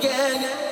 again.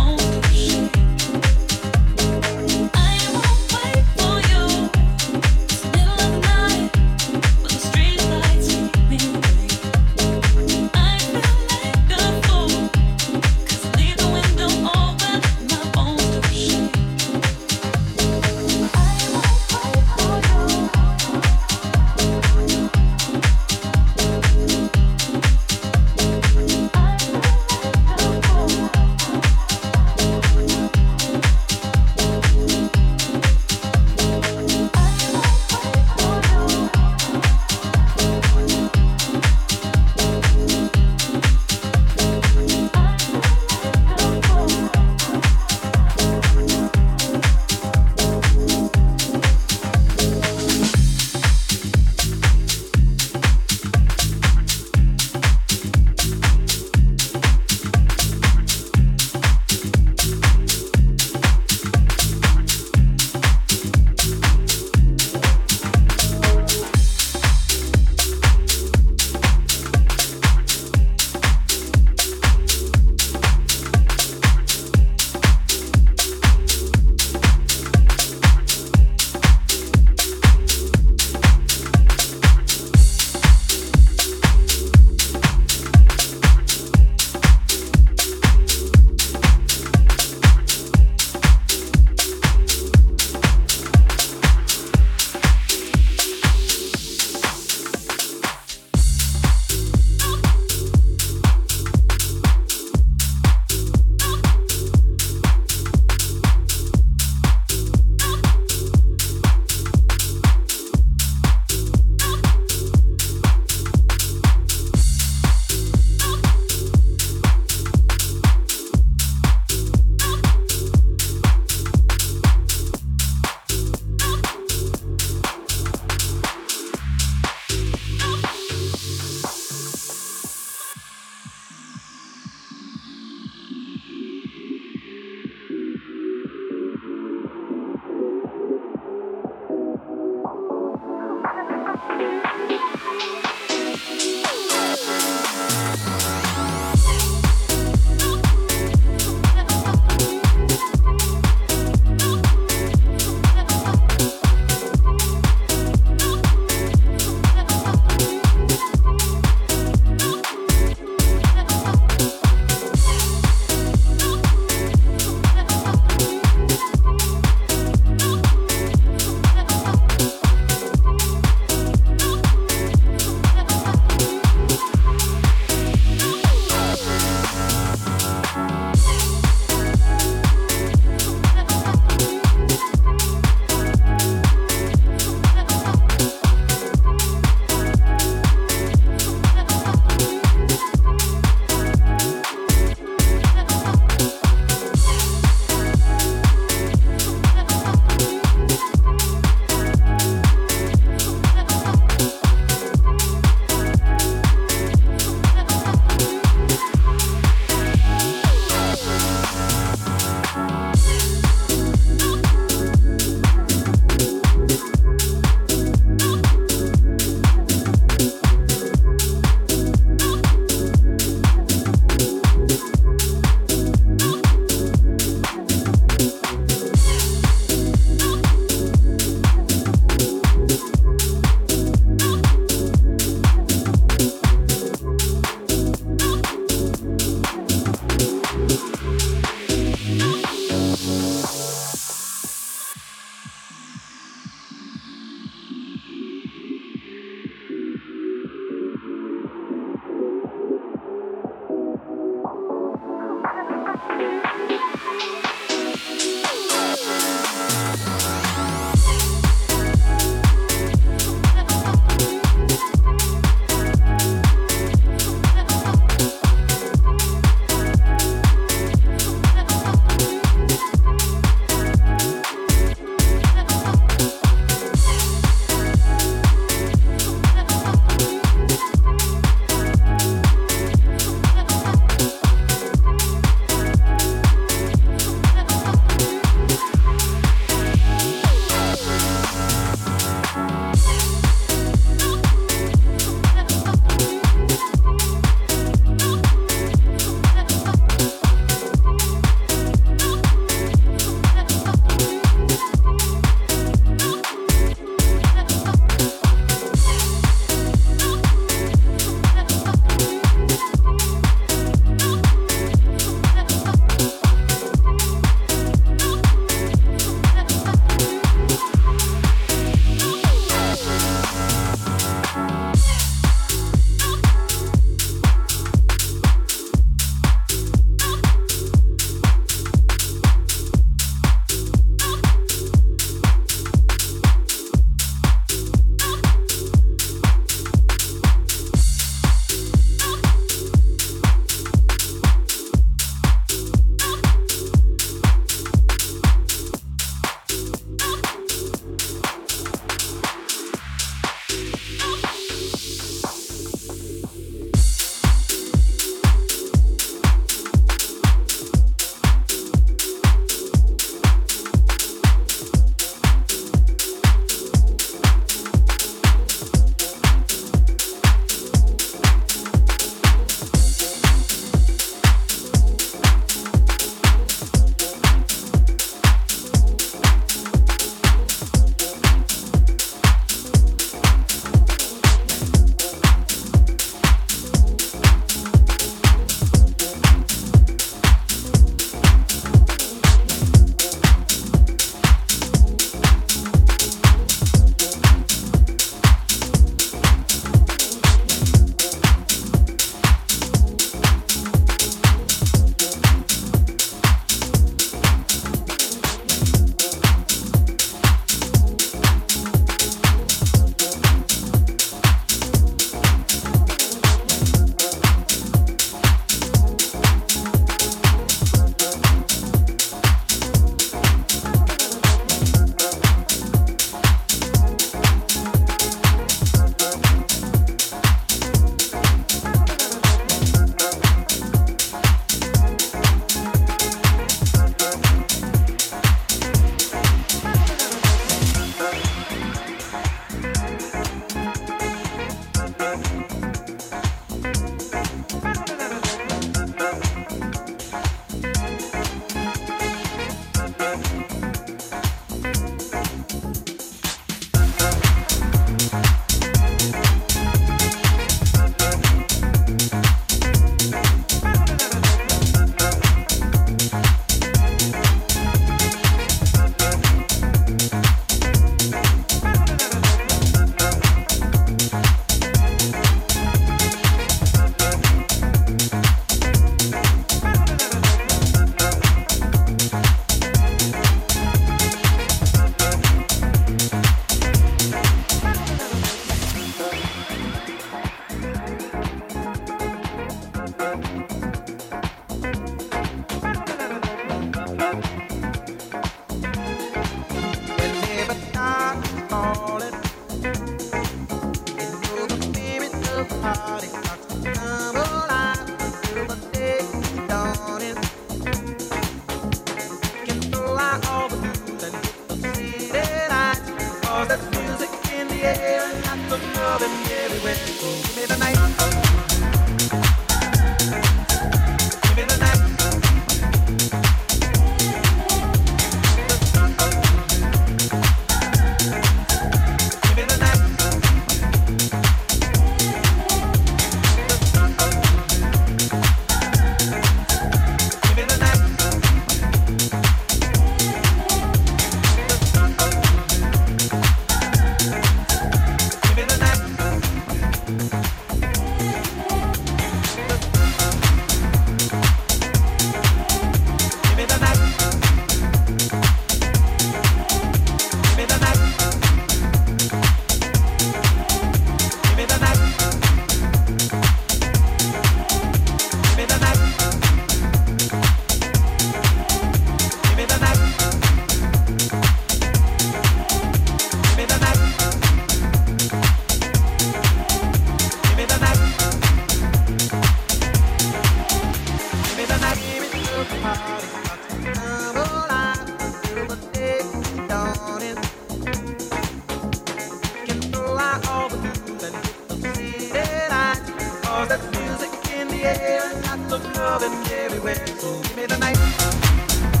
God's the coming